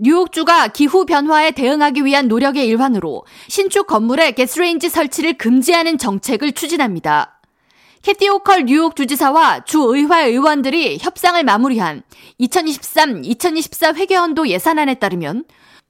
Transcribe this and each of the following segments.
뉴욕주가 기후 변화에 대응하기 위한 노력의 일환으로 신축 건물에 가스레인지 설치를 금지하는 정책을 추진합니다. 캐티 오컬 뉴욕 주지사와 주 의회 의원들이 협상을 마무리한 2023-2024 회계연도 예산안에 따르면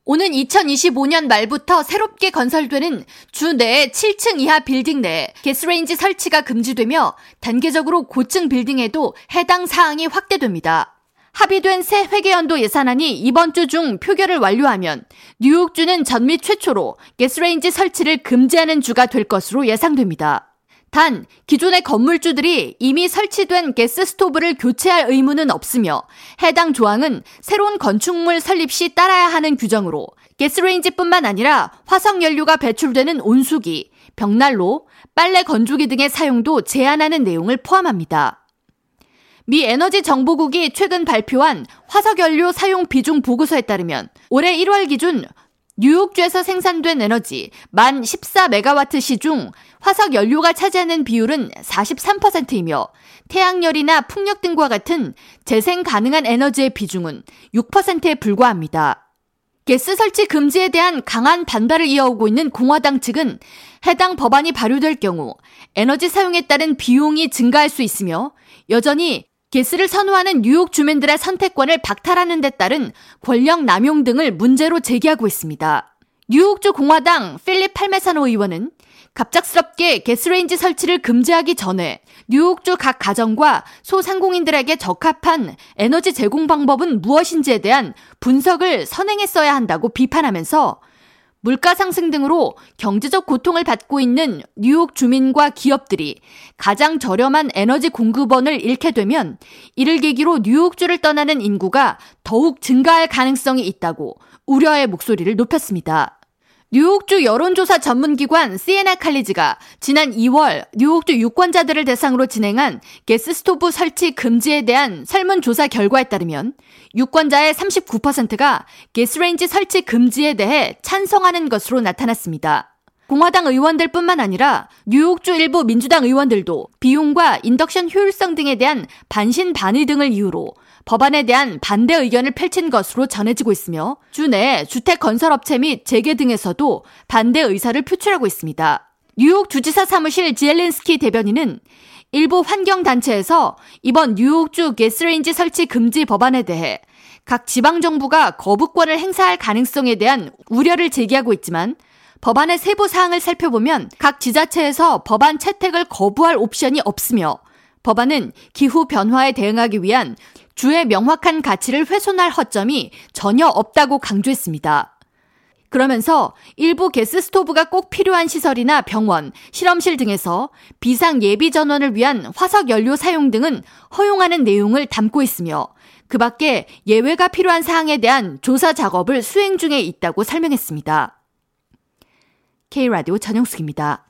오는 2025년 말부터 새롭게 건설되는 주 내의 7층 이하 빌딩 내에 가스레인지 설치가 금지되며 단계적으로 고층 빌딩에도 해당 사항이 확대됩니다. 합의된 새 회계연도 예산안이 이번 주 중 표결을 완료하면 뉴욕주는 전미 최초로 가스레인지 설치를 금지하는 주가 될 것으로 예상됩니다. 단, 기존의 건물주들이 이미 설치된 가스 스토브를 교체할 의무는 없으며 해당 조항은 새로운 건축물 설립 시 따라야 하는 규정으로 가스레인지뿐만 아니라 화석 연료가 배출되는 온수기, 벽난로, 빨래 건조기 등의 사용도 제한하는 내용을 포함합니다. 미 에너지 정보국이 최근 발표한 화석연료 사용 비중 보고서에 따르면 올해 1월 기준 뉴욕주에서 생산된 에너지 만 14메가와트 시 중 화석 연료가 차지하는 비율은 43%이며 태양열이나 풍력 등과 같은 재생 가능한 에너지의 비중은 6%에 불과합니다. 가스 설치 금지에 대한 강한 반발을 이어오고 있는 공화당 측은 해당 법안이 발효될 경우 에너지 사용에 따른 비용이 증가할 수 있으며 여전히 가스를 선호하는 뉴욕 주민들의 선택권을 박탈하는 데 따른 권력 남용 등을 문제로 제기하고 있습니다. 뉴욕주 공화당 필립 팔메사노 의원은 갑작스럽게 가스레인지 설치를 금지하기 전에 뉴욕주 각 가정과 소상공인들에게 적합한 에너지 제공 방법은 무엇인지에 대한 분석을 선행했어야 한다고 비판하면서 물가 상승 등으로 경제적 고통을 받고 있는 뉴욕 주민과 기업들이 가장 저렴한 에너지 공급원을 잃게 되면 이를 계기로 뉴욕주를 떠나는 인구가 더욱 증가할 가능성이 있다고 우려의 목소리를 높였습니다. 뉴욕주 여론조사 전문기관 시에나 칼리지가 지난 2월 뉴욕주 유권자들을 대상으로 진행한 게스스토브 설치 금지에 대한 설문조사 결과에 따르면 유권자의 39%가 가스레인지 설치 금지에 대해 찬성하는 것으로 나타났습니다. 공화당 의원들 뿐만 아니라 뉴욕주 일부 민주당 의원들도 비용과 인덕션 효율성 등에 대한 반신반의 등을 이유로 법안에 대한 반대 의견을 펼친 것으로 전해지고 있으며 주내 주택 건설업체 및 재계 등에서도 반대 의사를 표출하고 있습니다. 뉴욕 주지사 사무실 지엘린스키 대변인은 일부 환경단체에서 이번 뉴욕주 가스레인지 설치 금지 법안에 대해 각 지방정부가 거부권을 행사할 가능성에 대한 우려를 제기하고 있지만 법안의 세부 사항을 살펴보면 각 지자체에서 법안 채택을 거부할 옵션이 없으며 법안은 기후 변화에 대응하기 위한 주의 명확한 가치를 훼손할 허점이 전혀 없다고 강조했습니다. 그러면서 일부 가스 스토브가 꼭 필요한 시설이나 병원, 실험실 등에서 비상 예비 전원을 위한 화석 연료 사용 등은 허용하는 내용을 담고 있으며 그 밖에 예외가 필요한 사항에 대한 조사 작업을 수행 중에 있다고 설명했습니다. K라디오 전영숙입니다.